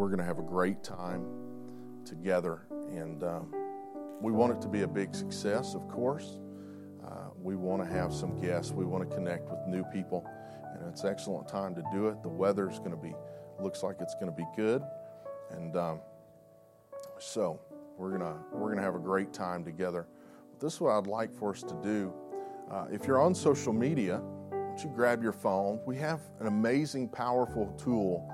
we're going to have a great time together. And um, we want it to be a big success, of course. Uh, we want to have some guests. We want to connect with new people. And it's an excellent time to do it. The weather is going to be, looks like it's going to be good. And um, so we're going to we're going to have a great time together. But this is what I'd like for us to do. Uh, if you're on social media, why don't you grab your phone? We have an amazing, powerful tool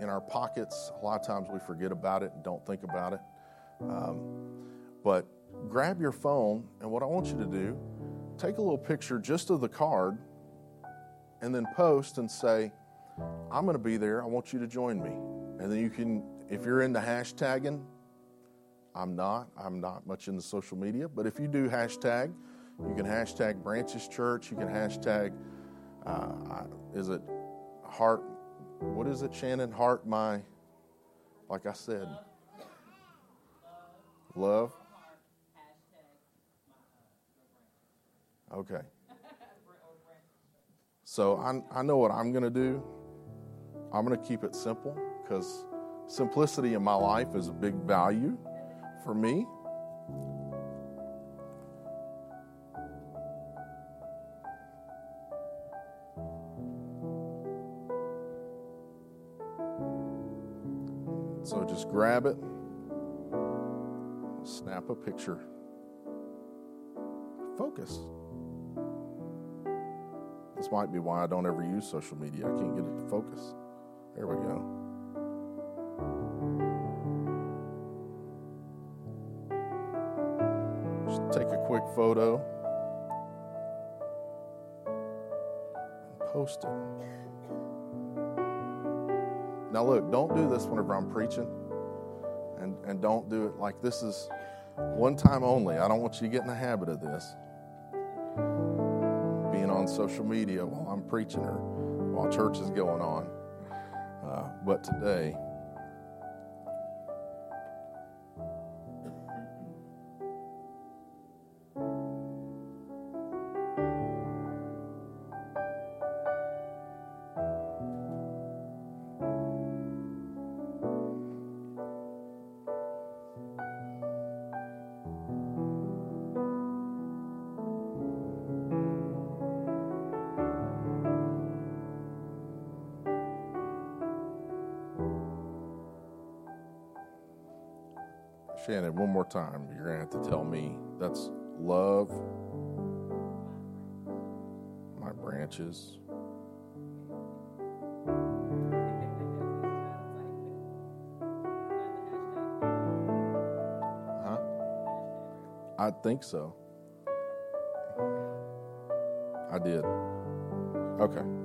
in our pockets. A lot of times we forget about it and don't think about it. Um, but grab your phone, and what I want you to do, take a little picture just of the card, and then post and say, I'm going to be there. I want you to join me. And then you can, if you're into hashtagging, I'm not. I'm not much into social media. But if you do hashtag, you can hashtag Branches Church. You can hashtag, uh, is it Heart? What is it, Shannon? Heart my, like I said, love. Okay. So I, I know what I'm going to do. I'm going to keep it simple because simplicity in my life is a big value for me. Grab it, snap a picture, focus. This might be why I don't ever use social media. I can't get it to focus. There we go. Just take a quick photo and post it. Now, look, don't do this whenever I'm preaching, and, don't do it like this is one time only. I don't want you to get in the habit of this. Being on social media while I'm preaching or while church is going on. Uh, but today, Shannon, one more time. You're going to have to tell me that's love my branches. Huh? I think so. I did. Okay.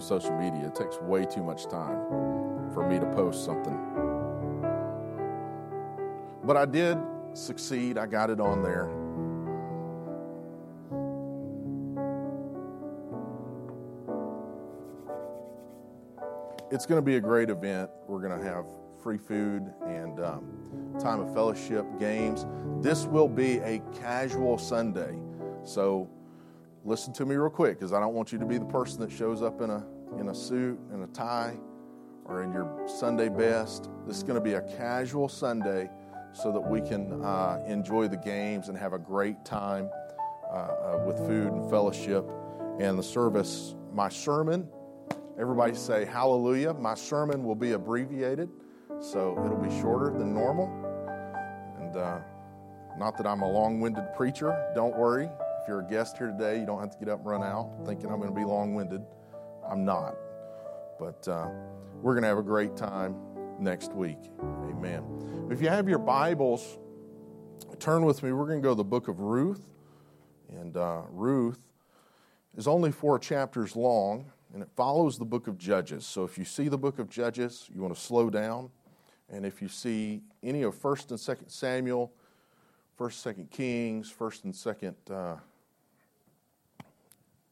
Do social media. It takes way too much time for me to post something. But I did succeed. I got it on there. It's going to be a great event. We're going to have free food and um, time of fellowship, games. This will be a casual Sunday. So listen to me real quick because I don't want you to be the person that shows up in a, in a suit and a tie or in your Sunday best. This is going to be a casual Sunday so that we can uh, enjoy the games and have a great time uh, uh, with food and fellowship and the service. My sermon, everybody say hallelujah. My sermon will be abbreviated, so it'll be shorter than normal. And uh, not that I'm a long winded preacher, don't worry. You're a guest here today, you don't have to get up and run out thinking I'm going to be long winded. I'm not. But uh, we're going to have a great time next week. Amen. If you have your Bibles, turn with me. We're going to go to the book of Ruth. And uh, Ruth is only four chapters long, and it follows the book of Judges. So if you see the book of Judges, you want to slow down. And if you see any of 1st and 2nd Samuel, 1st, 2nd Kings, 1st and 2nd uh,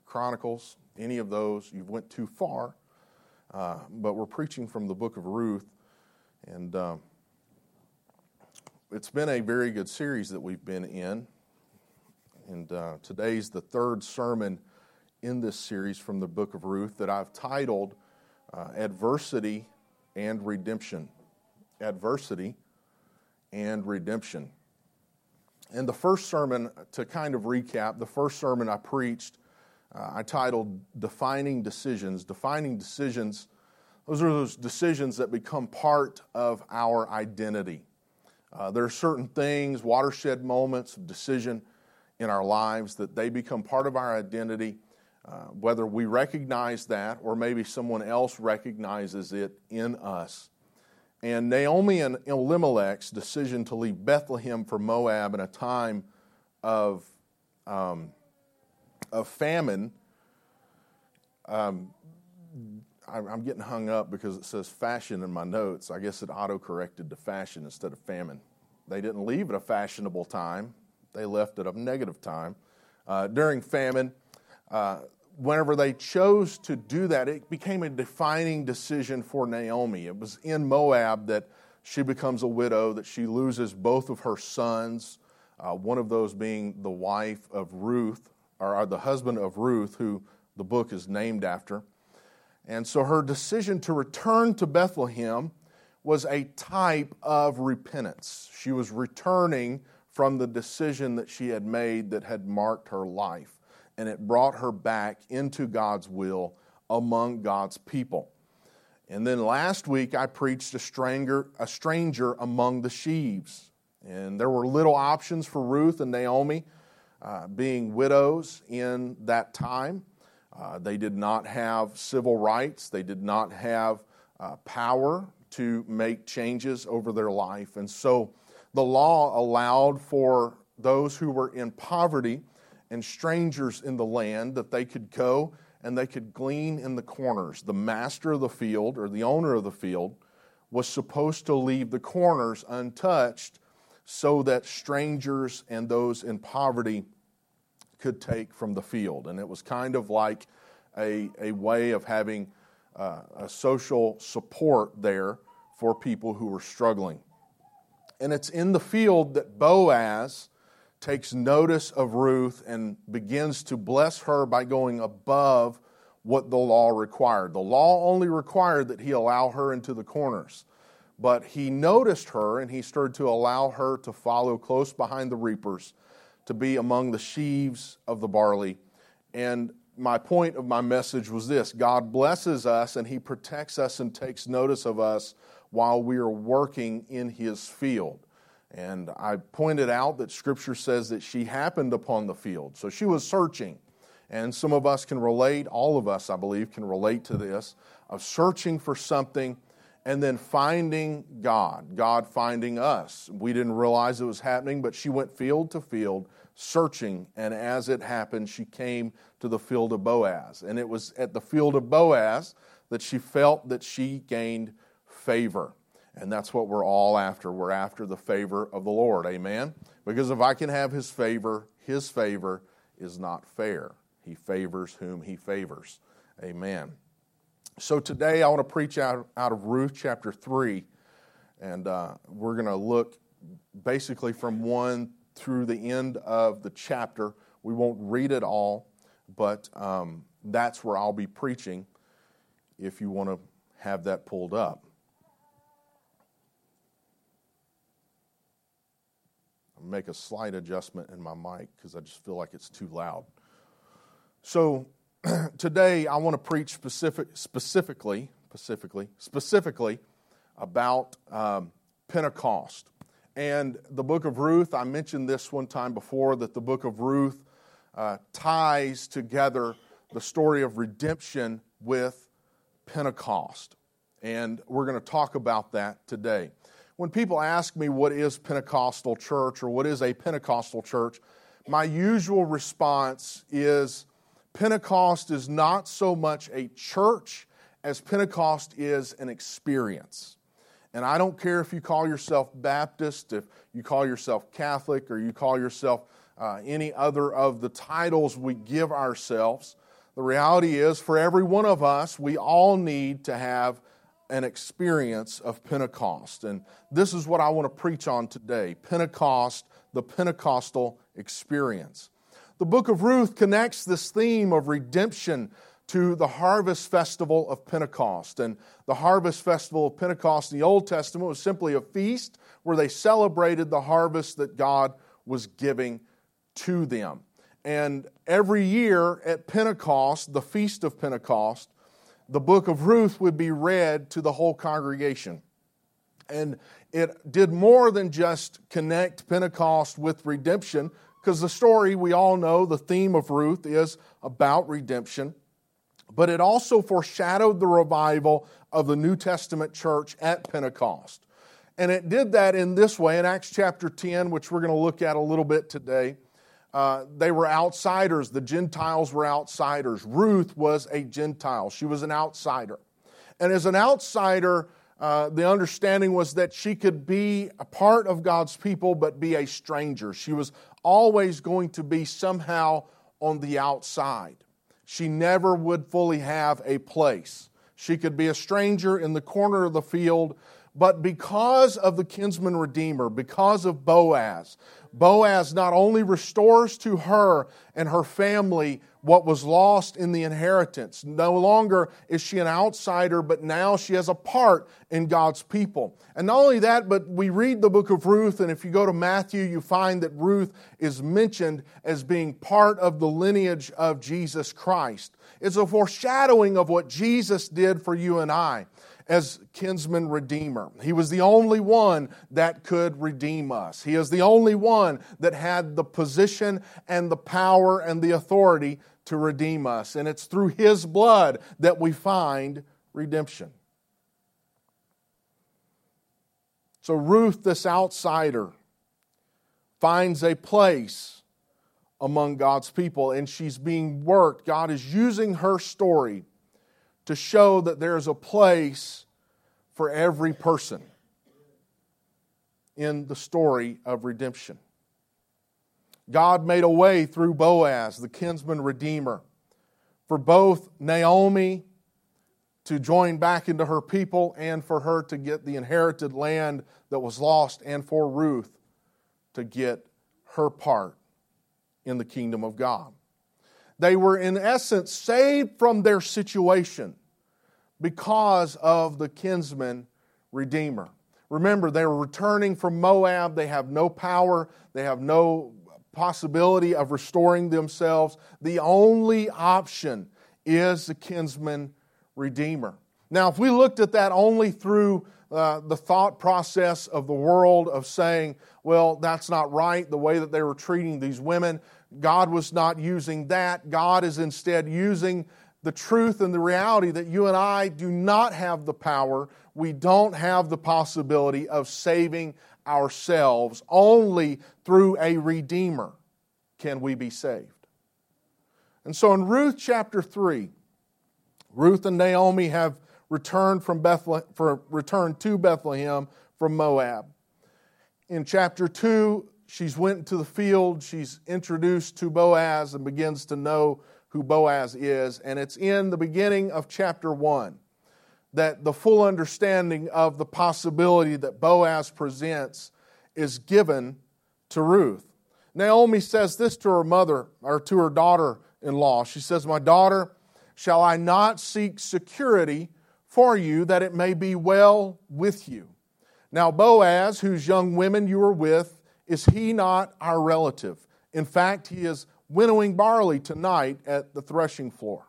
Chronicles, any of those, you've went too far. uh, but we're preaching from the book of Ruth. And uh, it's been a very good series that we've been in. And uh, today's the third sermon in this series from the book of Ruth that I've titled uh, Adversity and Redemption. Adversity and Redemption. And the first sermon, to kind of recap, the first sermon I preached, uh, I titled Defining Decisions. Defining Decisions, those are those decisions that become part of our identity. Uh, there are certain things, watershed moments of decision in our lives, that they become part of our identity, uh, whether we recognize that or maybe someone else recognizes it in us. And Naomi and Elimelech's decision to leave Bethlehem for Moab in a time of, um, of famine. Um, I'm getting hung up because it says fashion in my notes. I guess it auto corrected to fashion instead of famine. They didn't leave at a fashionable time, they left at a negative time. Uh, during famine, uh, whenever they chose to do that, it became a defining decision for Naomi. It was in Moab that she becomes a widow, that she loses both of her sons, uh, one of those being the wife of Ruth, or the husband of Ruth, who the book is named after. And so her decision to return to Bethlehem was a type of repentance. She was returning from the decision that she had made that had marked her life, and it brought her back into God's will among God's people. And then last week I preached a stranger, a stranger among the sheaves. And there were little options for Ruth and Naomi uh, being widows in that time. Uh, they did not have civil rights, they did not have uh, power to make changes over their life. And so the law allowed for those who were in poverty and strangers in the land that they could go and they could glean in the corners. The master of the field or the owner of the field was supposed to leave the corners untouched so that strangers and those in poverty could take from the field. And it was kind of like a, a way of having uh, a social support there for people who were struggling. And it's in the field that Boaz takes notice of Ruth and begins to bless her by going above what the law required. The law only required that he allow her into the corners. But he noticed her and he stirred to allow her to follow close behind the reapers to be among the sheaves of the barley. And my point of my message was this God blesses us and He protects us and takes notice of us while we are working in His field. And I pointed out that Scripture says that she happened upon the field. So she was searching. And some of us can relate, all of us, I believe, can relate to this of searching for something and then finding God, God finding us. We didn't realize it was happening, but she went field to field searching, and as it happened, she came to the field of Boaz. And it was at the field of Boaz that she felt that she gained favor. And that's what we're all after. We're after the favor of the Lord. Amen? Because if I can have his favor, his favor is not fair. He favors whom he favors. Amen. So today I want to preach out, out of Ruth chapter 3, and uh, we're going to look basically from 1 through the end of the chapter. We won't read it all, but um, that's where I'll be preaching if you want to have that pulled up. I'll make a slight adjustment in my mic because I just feel like it's too loud. So, today I want to preach specific, specifically, specifically, specifically about um, Pentecost. And the book of Ruth, I mentioned this one time before that the book of Ruth uh, ties together the story of redemption with Pentecost. And we're going to talk about that today. When people ask me what is Pentecostal church or what is a Pentecostal church, my usual response is Pentecost is not so much a church as Pentecost is an experience. And I don't care if you call yourself Baptist, if you call yourself Catholic, or you call yourself uh, any other of the titles we give ourselves. The reality is, for every one of us, we all need to have an experience of Pentecost. And this is what I want to preach on today Pentecost, the Pentecostal experience. The book of Ruth connects this theme of redemption to the harvest festival of Pentecost. And the harvest festival of Pentecost in the Old Testament was simply a feast where they celebrated the harvest that God was giving to them. And every year at Pentecost, the feast of Pentecost, the book of Ruth would be read to the whole congregation. And it did more than just connect Pentecost with redemption, because the story we all know, the theme of Ruth is about redemption, but it also foreshadowed the revival of the New Testament church at Pentecost. And it did that in this way in Acts chapter 10, which we're going to look at a little bit today. Uh, they were outsiders. The Gentiles were outsiders. Ruth was a Gentile. She was an outsider. And as an outsider, uh, the understanding was that she could be a part of God's people but be a stranger. She was always going to be somehow on the outside. She never would fully have a place. She could be a stranger in the corner of the field, but because of the kinsman redeemer, because of Boaz, Boaz not only restores to her and her family what was lost in the inheritance. No longer is she an outsider, but now she has a part in God's people. And not only that, but we read the book of Ruth, and if you go to Matthew, you find that Ruth is mentioned as being part of the lineage of Jesus Christ. It's a foreshadowing of what Jesus did for you and I as kinsman redeemer. He was the only one that could redeem us. He is the only one that had the position and the power and the authority to redeem us. And it's through his blood that we find redemption. So Ruth, this outsider, finds a place among God's people and she's being worked. God is using her story to show that there's a place for every person in the story of redemption. God made a way through Boaz, the kinsman redeemer, for both Naomi to join back into her people and for her to get the inherited land that was lost, and for Ruth to get her part in the kingdom of God. They were, in essence, saved from their situation because of the kinsman redeemer. Remember, they were returning from Moab. They have no power, they have no possibility of restoring themselves. The only option is the kinsman redeemer. Now, if we looked at that only through uh, the thought process of the world of saying, well, that's not right, the way that they were treating these women, God was not using that. God is instead using the truth and the reality that you and I do not have the power, we don't have the possibility of saving ourselves. Only through a Redeemer can we be saved. And so in Ruth chapter 3, Ruth and Naomi have returned from Bethlehem, for, returned to Bethlehem from Moab. In chapter 2, she's went into the field, she's introduced to Boaz and begins to know who Boaz is. And it's in the beginning of chapter 1 that the full understanding of the possibility that Boaz presents is given to Ruth. Naomi says this to her mother or to her daughter in law. She says, My daughter, shall I not seek security for you that it may be well with you? Now, Boaz, whose young women you are with, is he not our relative? In fact, he is winnowing barley tonight at the threshing floor.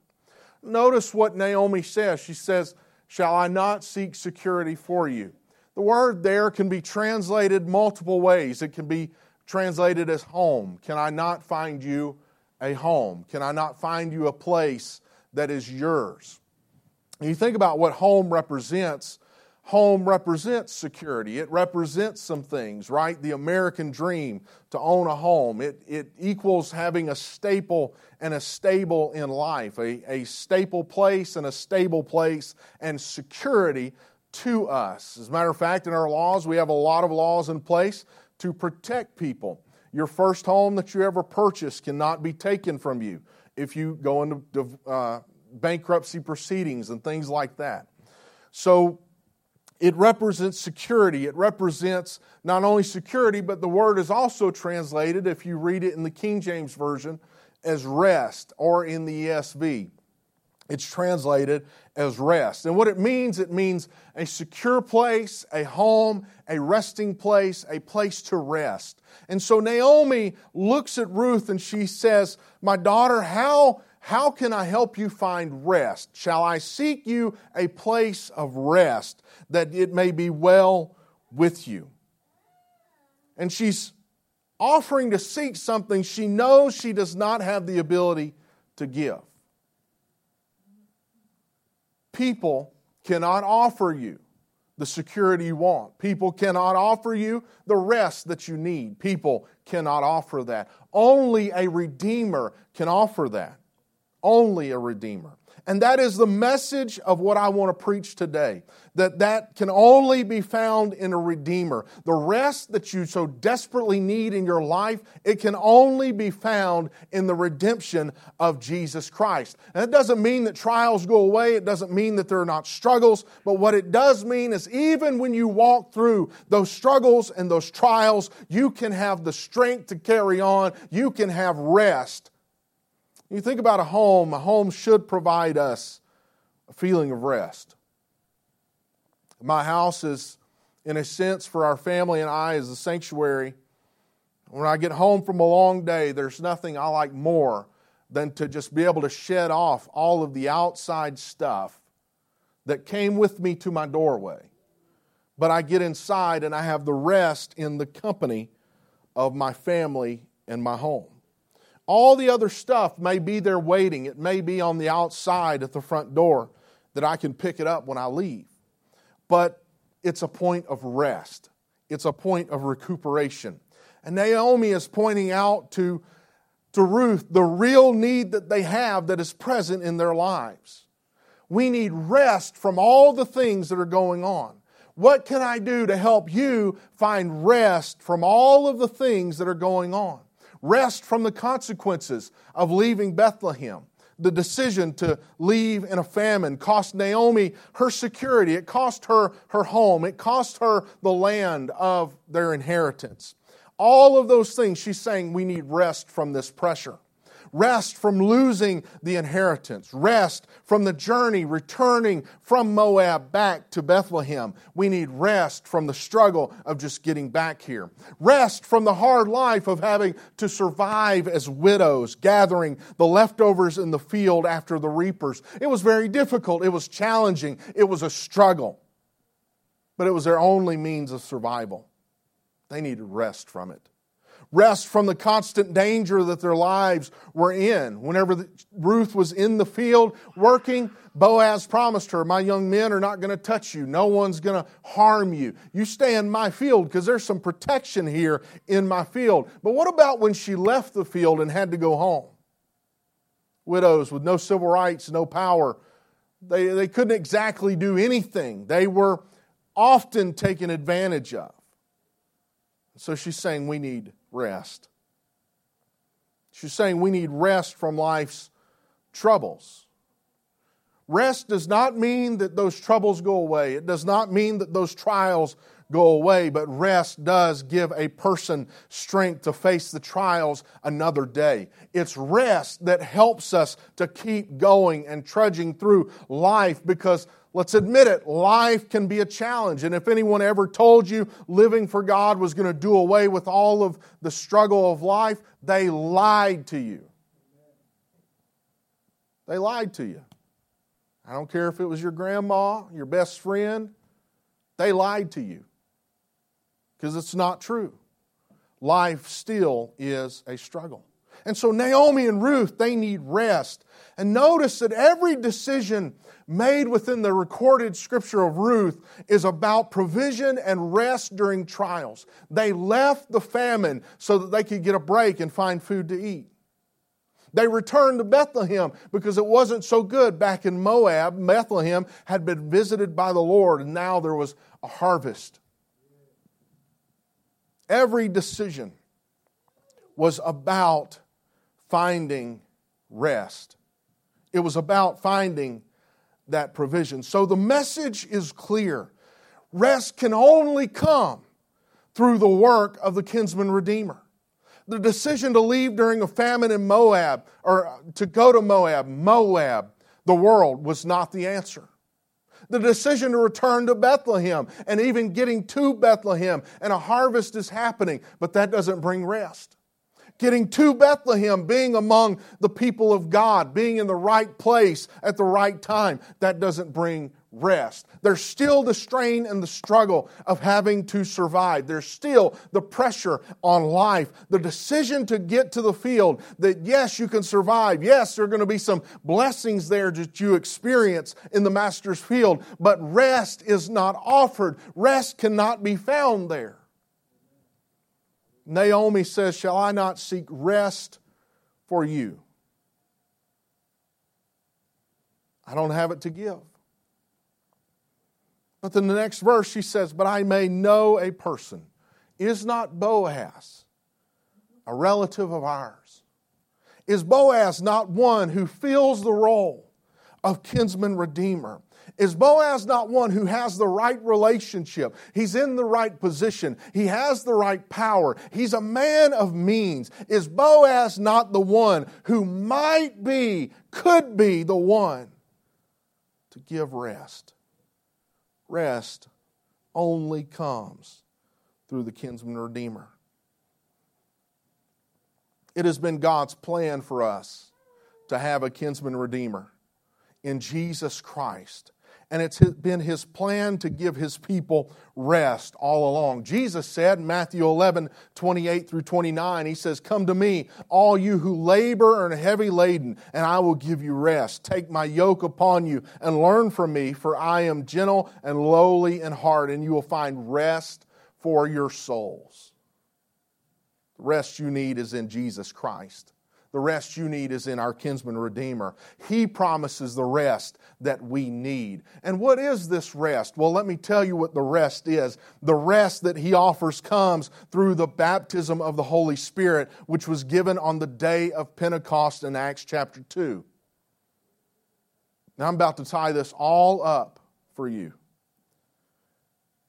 Notice what Naomi says. She says, Shall I not seek security for you? The word there can be translated multiple ways. It can be translated as home. Can I not find you a home? Can I not find you a place that is yours? And you think about what home represents home represents security. It represents some things, right? The American dream to own a home. It, it equals having a staple and a stable in life, a, a staple place and a stable place and security to us. As a matter of fact, in our laws, we have a lot of laws in place to protect people. Your first home that you ever purchased cannot be taken from you. if you go into uh, bankruptcy proceedings and things like that. So it represents security. It represents not only security, but the word is also translated, if you read it in the King James Version, as rest, or in the ESV. It's translated as rest. And what it means, it means a secure place, a home, a resting place, a place to rest. And so Naomi looks at Ruth and she says, My daughter, how, how can I help you find rest? Shall I seek you a place of rest that it may be well with you? And she's offering to seek something she knows she does not have the ability to give. People cannot offer you the security you want. People cannot offer you the rest that you need. People cannot offer that. Only a Redeemer can offer that. Only a Redeemer. And that is the message of what I want to preach today. That that can only be found in a redeemer. The rest that you so desperately need in your life, it can only be found in the redemption of Jesus Christ. And it doesn't mean that trials go away. It doesn't mean that there are not struggles. But what it does mean is even when you walk through those struggles and those trials, you can have the strength to carry on. You can have rest you think about a home, a home should provide us a feeling of rest. My house is, in a sense, for our family and I, is a sanctuary. When I get home from a long day, there's nothing I like more than to just be able to shed off all of the outside stuff that came with me to my doorway. But I get inside and I have the rest in the company of my family and my home. All the other stuff may be there waiting. It may be on the outside at the front door that I can pick it up when I leave. But it's a point of rest, it's a point of recuperation. And Naomi is pointing out to, to Ruth the real need that they have that is present in their lives. We need rest from all the things that are going on. What can I do to help you find rest from all of the things that are going on? Rest from the consequences of leaving Bethlehem. The decision to leave in a famine cost Naomi her security. It cost her her home. It cost her the land of their inheritance. All of those things, she's saying we need rest from this pressure rest from losing the inheritance, rest from the journey returning from Moab back to Bethlehem. We need rest from the struggle of just getting back here, rest from the hard life of having to survive as widows, gathering the leftovers in the field after the reapers. It was very difficult, it was challenging, it was a struggle, but it was their only means of survival. They needed rest from it rest from the constant danger that their lives were in. Whenever Ruth was in the field working, Boaz promised her, My young men are not going to touch you. No one's going to harm you. You stay in my field because there's some protection here in my field. But what about when she left the field and had to go home? Widows with no civil rights, no power, they, they couldn't exactly do anything. They were often taken advantage of. So she's saying we need rest. She's saying we need rest from life's troubles. Rest does not mean that those troubles go away. It does not mean that those trials go away, but rest does give a person strength to face the trials another day. It's rest that helps us to keep going and trudging through life because Let's admit it, life can be a challenge. And if anyone ever told you living for God was going to do away with all of the struggle of life, they lied to you. They lied to you. I don't care if it was your grandma, your best friend, they lied to you because it's not true. Life still is a struggle. And so Naomi and Ruth, they need rest. And notice that every decision made within the recorded scripture of Ruth is about provision and rest during trials. They left the famine so that they could get a break and find food to eat. They returned to Bethlehem because it wasn't so good back in Moab. Bethlehem had been visited by the Lord, and now there was a harvest. Every decision was about finding rest. It was about finding that provision. So the message is clear. Rest can only come through the work of the kinsman redeemer. The decision to leave during a famine in Moab, or to go to Moab, Moab, the world, was not the answer. The decision to return to Bethlehem and even getting to Bethlehem and a harvest is happening, but that doesn't bring rest. Getting to Bethlehem, being among the people of God, being in the right place at the right time, that doesn't bring rest. There's still the strain and the struggle of having to survive. There's still the pressure on life. The decision to get to the field that yes, you can survive. Yes, there are going to be some blessings there that you experience in the master's field, but rest is not offered. Rest cannot be found there. Naomi says, Shall I not seek rest for you? I don't have it to give. But then the next verse she says, But I may know a person. Is not Boaz a relative of ours? Is Boaz not one who fills the role of kinsman redeemer? Is Boaz not one who has the right relationship? He's in the right position. He has the right power. He's a man of means. Is Boaz not the one who might be, could be the one to give rest? Rest only comes through the kinsman redeemer. It has been God's plan for us to have a kinsman redeemer in Jesus Christ and it's been his plan to give his people rest all along. Jesus said in Matthew 11, 28 through 29, he says, Come to me, all you who labor and are heavy laden, and I will give you rest. Take my yoke upon you and learn from me, for I am gentle and lowly in heart, and you will find rest for your souls. The rest you need is in Jesus Christ. The rest you need is in our kinsman redeemer. He promises the rest that we need. And what is this rest? Well, let me tell you what the rest is. The rest that he offers comes through the baptism of the Holy Spirit, which was given on the day of Pentecost in Acts chapter 2. Now I'm about to tie this all up for you.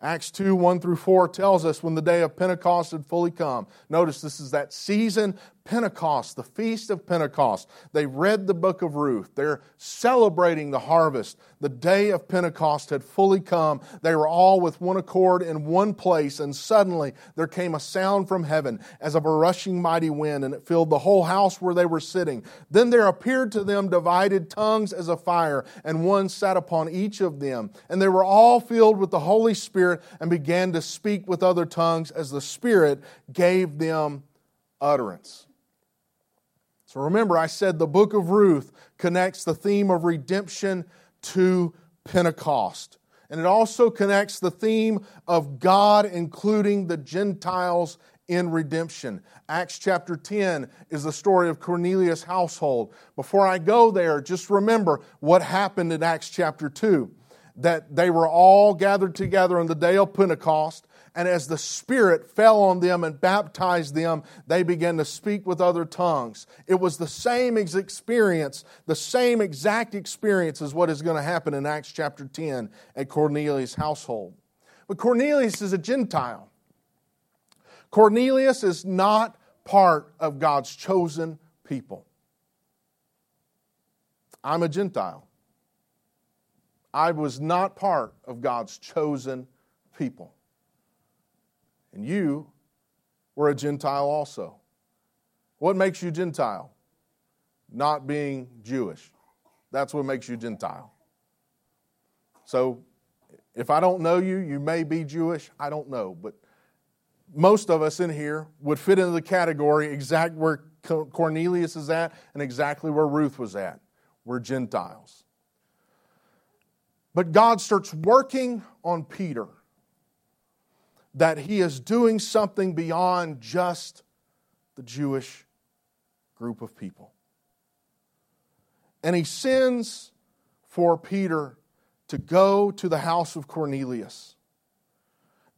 Acts 2 1 through 4 tells us when the day of Pentecost had fully come. Notice this is that season Pentecost, the feast of Pentecost. They read the book of Ruth. They're celebrating the harvest. The day of Pentecost had fully come. They were all with one accord in one place, and suddenly there came a sound from heaven as of a rushing mighty wind, and it filled the whole house where they were sitting. Then there appeared to them divided tongues as a fire, and one sat upon each of them. And they were all filled with the Holy Spirit and began to speak with other tongues as the Spirit gave them utterance. So remember, I said the book of Ruth connects the theme of redemption to Pentecost. And it also connects the theme of God including the Gentiles in redemption. Acts chapter 10 is the story of Cornelius' household. Before I go there, just remember what happened in Acts chapter 2 that they were all gathered together on the day of Pentecost and as the Spirit fell on them and baptized them, they began to speak with other tongues. It was the same experience, the same exact experience as what is going to happen in Acts chapter 10 at Cornelius' household. But Cornelius is a Gentile. Cornelius is not part of God's chosen people. I'm a Gentile. I was not part of God's chosen people. And you were a Gentile also. What makes you Gentile? Not being Jewish. That's what makes you Gentile. So, if I don't know you, you may be Jewish. I don't know. But most of us in here would fit into the category exact where Cornelius is at and exactly where Ruth was at. We're Gentiles. But God starts working on Peter that he is doing something beyond just the Jewish group of people. And he sends for Peter to go to the house of Cornelius.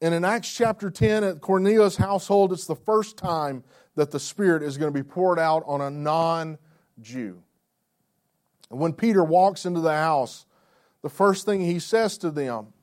And in Acts chapter 10, at Cornelius' household, it's the first time that the Spirit is going to be poured out on a non Jew. And when Peter walks into the house, the first thing he says to them, he,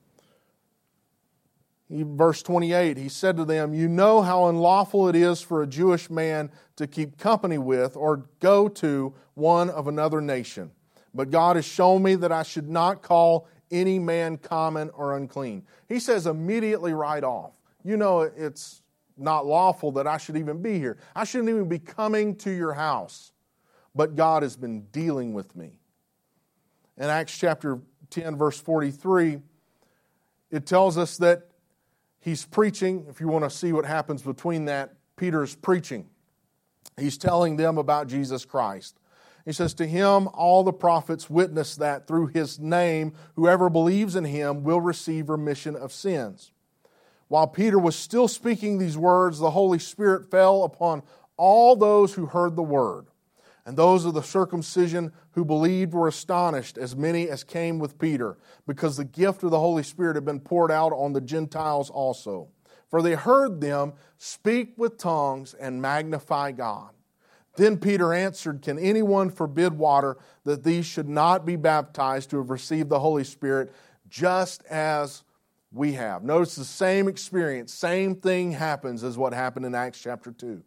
verse 28, he said to them, You know how unlawful it is for a Jewish man to keep company with or go to one of another nation. But God has shown me that I should not call any man common or unclean. He says immediately right off, You know it's not lawful that I should even be here. I shouldn't even be coming to your house. But God has been dealing with me. In Acts chapter 10, verse 43, it tells us that he's preaching. If you want to see what happens between that, Peter's preaching. He's telling them about Jesus Christ. He says, To him, all the prophets witness that through his name, whoever believes in him will receive remission of sins. While Peter was still speaking these words, the Holy Spirit fell upon all those who heard the word. And those of the circumcision who believed were astonished, as many as came with Peter, because the gift of the Holy Spirit had been poured out on the Gentiles also. For they heard them speak with tongues and magnify God. Then Peter answered, Can anyone forbid water that these should not be baptized to have received the Holy Spirit just as we have? Notice the same experience, same thing happens as what happened in Acts chapter 2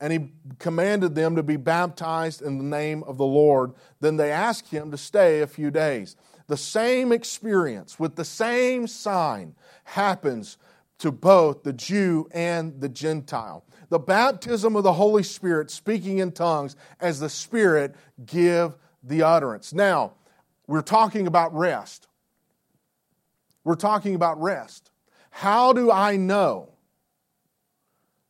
and he commanded them to be baptized in the name of the Lord. Then they asked him to stay a few days. The same experience with the same sign happens to both the Jew and the Gentile. The baptism of the Holy Spirit, speaking in tongues, as the Spirit give the utterance. Now, we're talking about rest. We're talking about rest. How do I know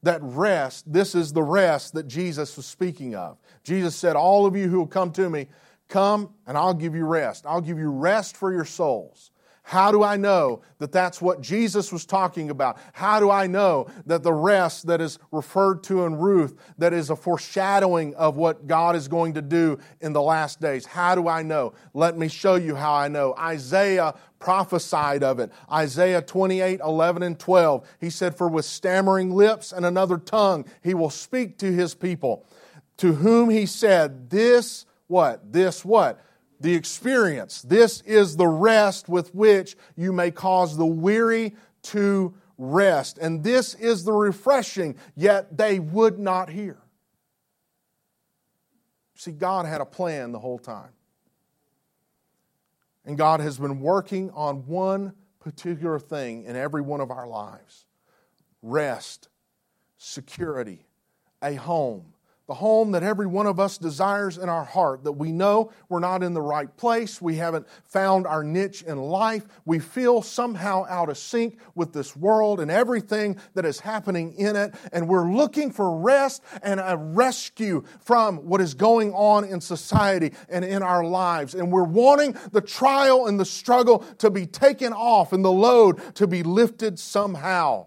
that rest, this is the rest that Jesus was speaking of. Jesus said, All of you who will come to me, come and I'll give you rest. I'll give you rest for your souls. How do I know that that's what Jesus was talking about? How do I know that the rest that is referred to in Ruth, that is a foreshadowing of what God is going to do in the last days? How do I know? Let me show you how I know. Isaiah prophesied of it. Isaiah 28 11 and 12. He said, For with stammering lips and another tongue he will speak to his people, to whom he said, This what? This what? The experience. This is the rest with which you may cause the weary to rest. And this is the refreshing, yet they would not hear. See, God had a plan the whole time. And God has been working on one particular thing in every one of our lives rest, security, a home, the home that every one of us desires in our heart, that we know we're not in the right place, we haven't found our niche in life, we feel somehow out of sync with this world and everything that is happening in it, and we're looking for rest and a rescue from what is going on in society and in our lives. And we're wanting the trial and the struggle to be taken off and the load to be lifted somehow.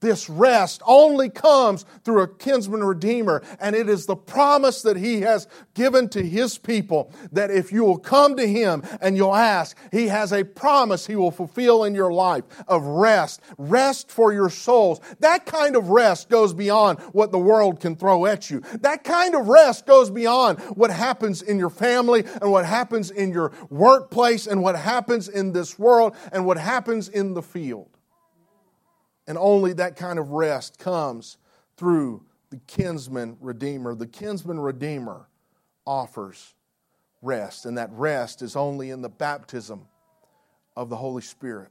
This rest only comes through a kinsman redeemer, and it is the promise that he has given to his people that if you will come to him and you'll ask, he has a promise he will fulfill in your life of rest, rest for your souls. That kind of rest goes beyond what the world can throw at you. That kind of rest goes beyond what happens in your family and what happens in your workplace and what happens in this world and what happens in the field. And only that kind of rest comes through the kinsman redeemer. The kinsman redeemer offers rest, and that rest is only in the baptism of the Holy Spirit.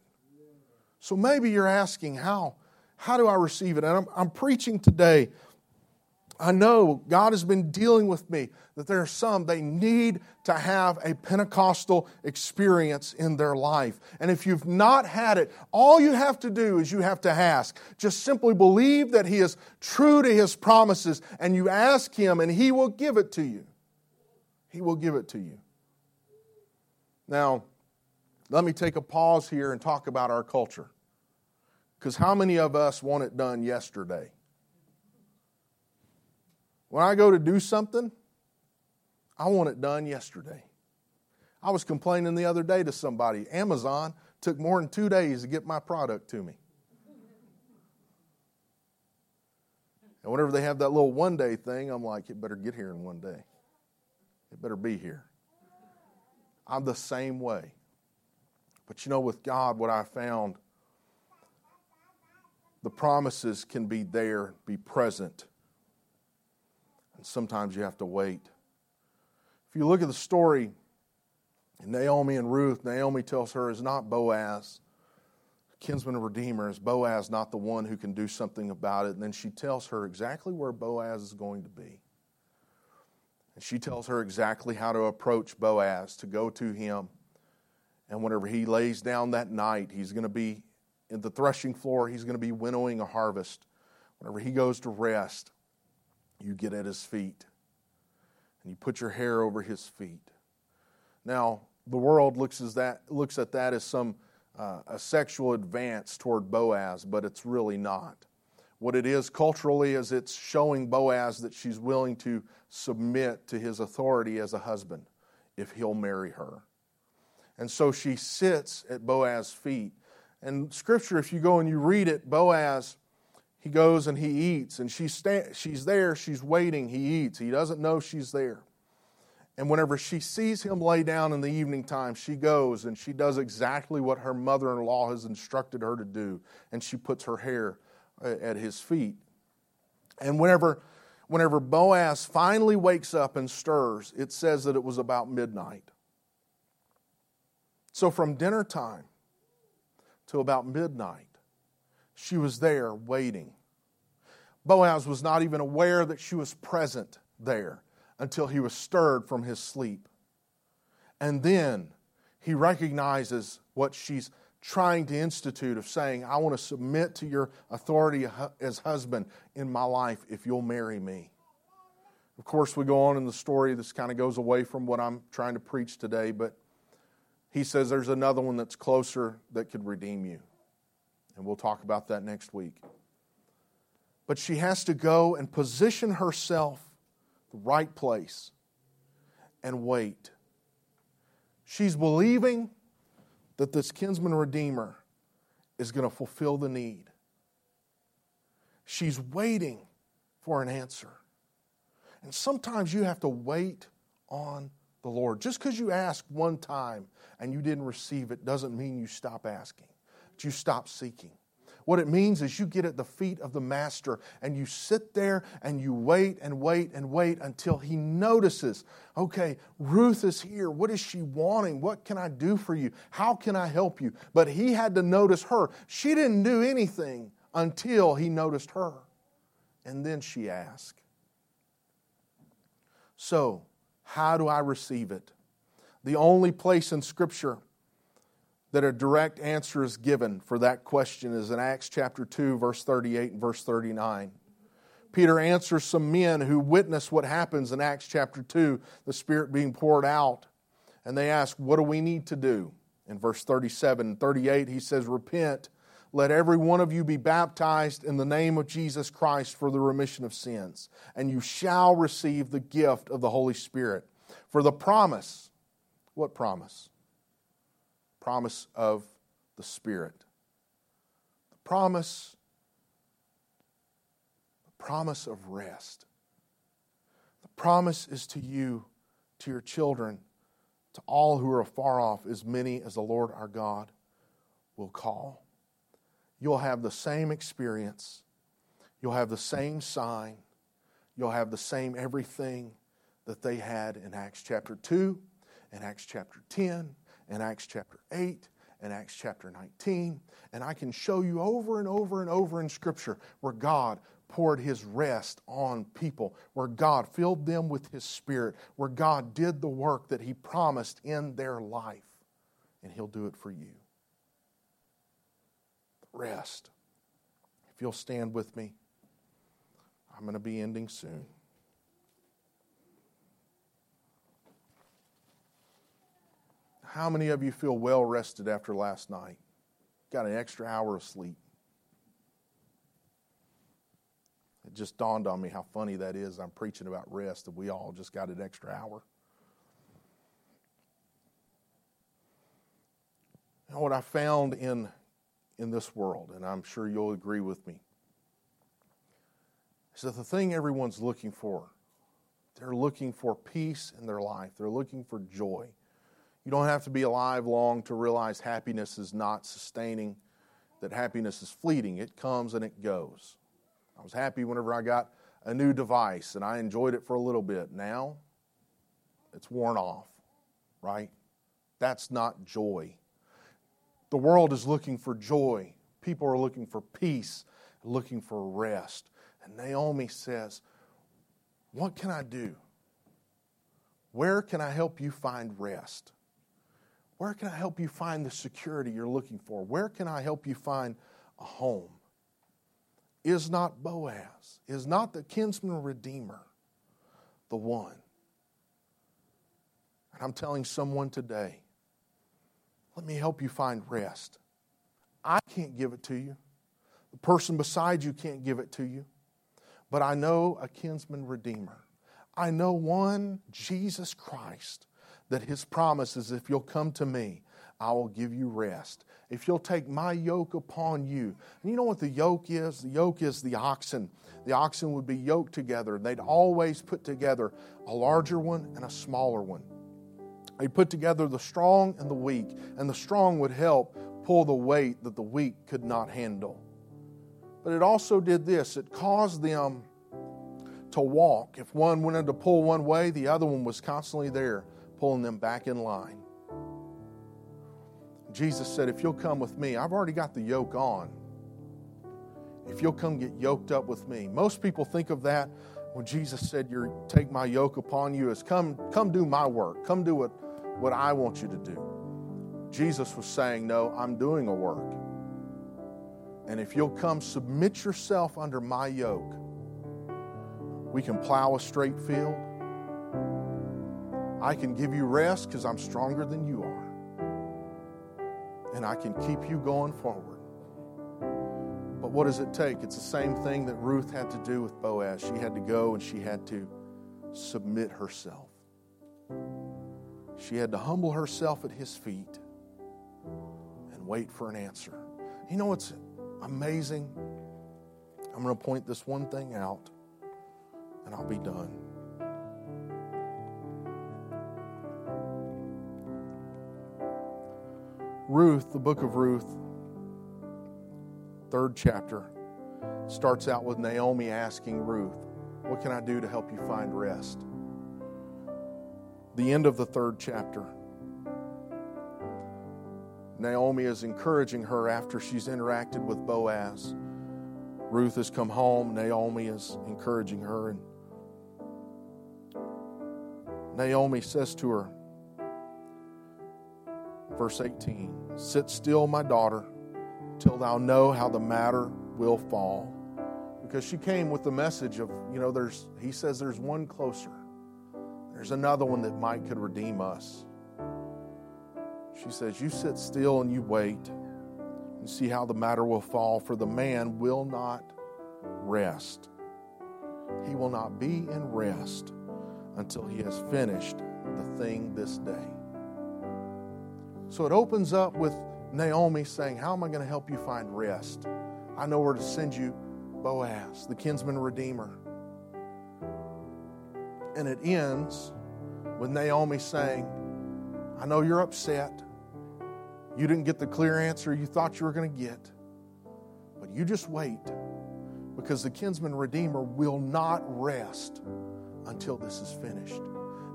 So maybe you're asking, how, how do I receive it? And I'm, I'm preaching today I know God has been dealing with me that there are some, they need to have a Pentecostal experience in their life. And if you've not had it, all you have to do is you have to ask. Just simply believe that He is true to His promises, and you ask Him, and He will give it to you. He will give it to you. Now, let me take a pause here and talk about our culture. Because how many of us want it done yesterday? When I go to do something, I want it done yesterday. I was complaining the other day to somebody Amazon took more than two days to get my product to me. And whenever they have that little one day thing, I'm like, it better get here in one day. It better be here. I'm the same way. But you know, with God, what I found, the promises can be there, be present. Sometimes you have to wait. If you look at the story, Naomi and Ruth, Naomi tells her, is not Boaz, kinsman redeemer, is Boaz not the one who can do something about it? And then she tells her exactly where Boaz is going to be. And she tells her exactly how to approach Boaz, to go to him. And whenever he lays down that night, he's going to be in the threshing floor, he's going to be winnowing a harvest. Whenever he goes to rest, you get at his feet and you put your hair over his feet. Now, the world looks, as that, looks at that as some uh, a sexual advance toward Boaz, but it's really not. What it is culturally is it's showing Boaz that she's willing to submit to his authority as a husband if he'll marry her. And so she sits at Boaz's feet. And scripture, if you go and you read it, Boaz, he goes and he eats, and she's, sta- she's there, she's waiting, he eats. He doesn't know she's there. And whenever she sees him lay down in the evening time, she goes and she does exactly what her mother in law has instructed her to do. And she puts her hair uh, at his feet. And whenever, whenever Boaz finally wakes up and stirs, it says that it was about midnight. So from dinner time to about midnight, she was there waiting. Boaz was not even aware that she was present there until he was stirred from his sleep. And then he recognizes what she's trying to institute of saying, I want to submit to your authority as husband in my life if you'll marry me. Of course, we go on in the story. This kind of goes away from what I'm trying to preach today, but he says there's another one that's closer that could redeem you. And we'll talk about that next week. But she has to go and position herself the right place and wait. She's believing that this kinsman redeemer is going to fulfill the need. She's waiting for an answer. And sometimes you have to wait on the Lord. Just because you ask one time and you didn't receive it doesn't mean you stop asking, you stop seeking. What it means is you get at the feet of the Master and you sit there and you wait and wait and wait until He notices, okay, Ruth is here. What is she wanting? What can I do for you? How can I help you? But He had to notice her. She didn't do anything until He noticed her. And then she asked. So, how do I receive it? The only place in Scripture that a direct answer is given for that question is in Acts chapter 2, verse 38 and verse 39. Peter answers some men who witness what happens in Acts chapter 2, the Spirit being poured out. And they ask, What do we need to do? In verse 37 and 38, he says, Repent, let every one of you be baptized in the name of Jesus Christ for the remission of sins, and you shall receive the gift of the Holy Spirit. For the promise, what promise? Promise of the Spirit. The promise, the promise of rest. The promise is to you, to your children, to all who are afar off, as many as the Lord our God will call. You'll have the same experience. You'll have the same sign. You'll have the same everything that they had in Acts chapter 2, and Acts chapter 10, in Acts chapter 8 and Acts chapter 19. And I can show you over and over and over in Scripture where God poured his rest on people, where God filled them with his spirit, where God did the work that he promised in their life. And he'll do it for you. Rest. If you'll stand with me, I'm going to be ending soon. How many of you feel well rested after last night? Got an extra hour of sleep. It just dawned on me how funny that is. I'm preaching about rest, and we all just got an extra hour. And what I found in, in this world, and I'm sure you'll agree with me, is that the thing everyone's looking for, they're looking for peace in their life, they're looking for joy. You don't have to be alive long to realize happiness is not sustaining, that happiness is fleeting. It comes and it goes. I was happy whenever I got a new device and I enjoyed it for a little bit. Now, it's worn off, right? That's not joy. The world is looking for joy. People are looking for peace, looking for rest. And Naomi says, What can I do? Where can I help you find rest? Where can I help you find the security you're looking for? Where can I help you find a home? Is not Boaz, is not the kinsman redeemer the one? And I'm telling someone today, let me help you find rest. I can't give it to you. The person beside you can't give it to you. But I know a kinsman redeemer. I know one, Jesus Christ, that his promise is if you'll come to me, I will give you rest. If you'll take my yoke upon you. And you know what the yoke is? The yoke is the oxen. The oxen would be yoked together. They'd always put together a larger one and a smaller one. They put together the strong and the weak, and the strong would help pull the weight that the weak could not handle. But it also did this it caused them to walk. If one wanted to pull one way, the other one was constantly there, pulling them back in line. Jesus said, If you'll come with me, I've already got the yoke on. If you'll come get yoked up with me. Most people think of that when Jesus said, You're take my yoke upon you as come, come do my work. Come do what what I want you to do. Jesus was saying, No, I'm doing a work. And if you'll come submit yourself under my yoke, we can plow a straight field. I can give you rest because I'm stronger than you are. And I can keep you going forward. But what does it take? It's the same thing that Ruth had to do with Boaz. She had to go and she had to submit herself. She had to humble herself at his feet and wait for an answer. You know what's amazing? I'm going to point this one thing out and I'll be done. Ruth, the book of Ruth, third chapter, starts out with Naomi asking Ruth, What can I do to help you find rest? the end of the third chapter. Naomi is encouraging her after she's interacted with Boaz. Ruth has come home. Naomi is encouraging her. And Naomi says to her, verse 18 Sit still, my daughter, till thou know how the matter will fall. Because she came with the message of, you know, there's, he says there's one closer. There's another one that might could redeem us. She says, You sit still and you wait and see how the matter will fall, for the man will not rest. He will not be in rest until he has finished the thing this day. So it opens up with Naomi saying, How am I going to help you find rest? I know where to send you Boaz, the kinsman redeemer and it ends with Naomi saying, I know you're upset. You didn't get the clear answer you thought you were going to get, but you just wait because the kinsman redeemer will not rest until this is finished.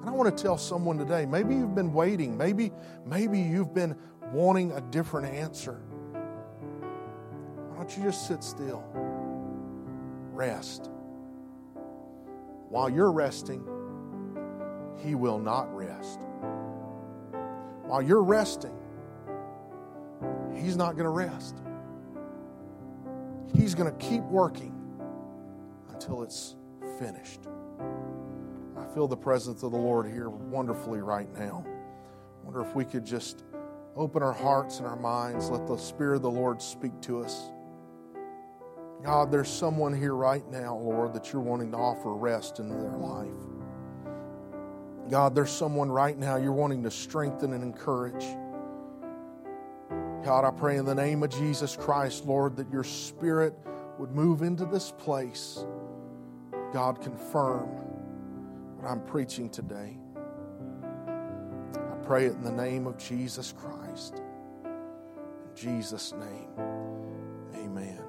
And I want to tell someone today, maybe you've been waiting, maybe maybe you've been wanting a different answer. Why don't you just sit still? Rest while you're resting, He will not rest. While you're resting, He's not going to rest. He's going to keep working until it's finished. Feel the presence of the Lord here wonderfully right now. I wonder if we could just open our hearts and our minds, let the Spirit of the Lord speak to us. God, there's someone here right now, Lord, that you're wanting to offer rest into their life. God, there's someone right now you're wanting to strengthen and encourage. God, I pray in the name of Jesus Christ, Lord, that your spirit would move into this place. God, confirm what I'm preaching today. I pray it in the name of Jesus Christ. In Jesus' name, amen.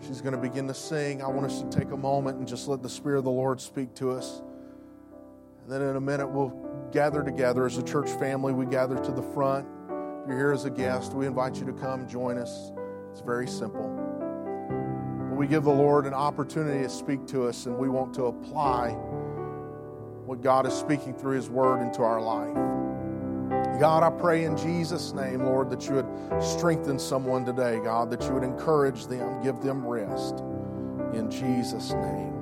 She's going to begin to sing. I want us to take a moment and just let the Spirit of the Lord speak to us. And then in a minute, we'll gather together as a church family. We gather to the front. If you're here as a guest, we invite you to come join us. It's very simple. We give the Lord an opportunity to speak to us, and we want to apply what God is speaking through His Word into our life. God, I pray in Jesus' name, Lord, that you would strengthen someone today, God, that you would encourage them, give them rest. In Jesus' name.